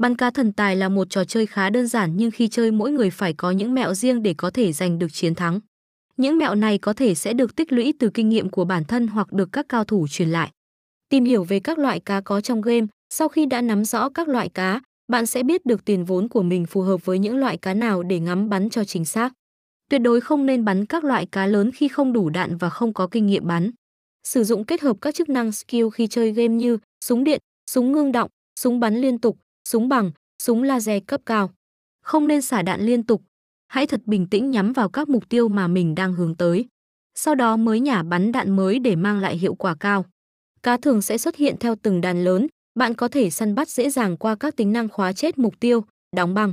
Bắn cá thần tài là một trò chơi khá đơn giản nhưng khi chơi mỗi người phải có những mẹo riêng để có thể giành được chiến thắng. Những mẹo này có thể sẽ được tích lũy từ kinh nghiệm của bản thân hoặc được các cao thủ truyền lại. Tìm hiểu về các loại cá có trong game, sau khi đã nắm rõ các loại cá, bạn sẽ biết được tiền vốn của mình phù hợp với những loại cá nào để ngắm bắn cho chính xác. Tuyệt đối không nên bắn các loại cá lớn khi không đủ đạn và không có kinh nghiệm bắn. Sử dụng kết hợp các chức năng skill khi chơi game như súng điện, súng ngưng động, súng bắn liên tục, súng bằng, súng laser cấp cao. Không nên xả đạn liên tục. Hãy thật bình tĩnh nhắm vào các mục tiêu mà mình đang hướng tới. Sau đó mới nhả bắn đạn mới để mang lại hiệu quả cao. Cá thường sẽ xuất hiện theo từng đàn lớn, bạn có thể săn bắt dễ dàng qua các tính năng khóa chết mục tiêu, đóng băng.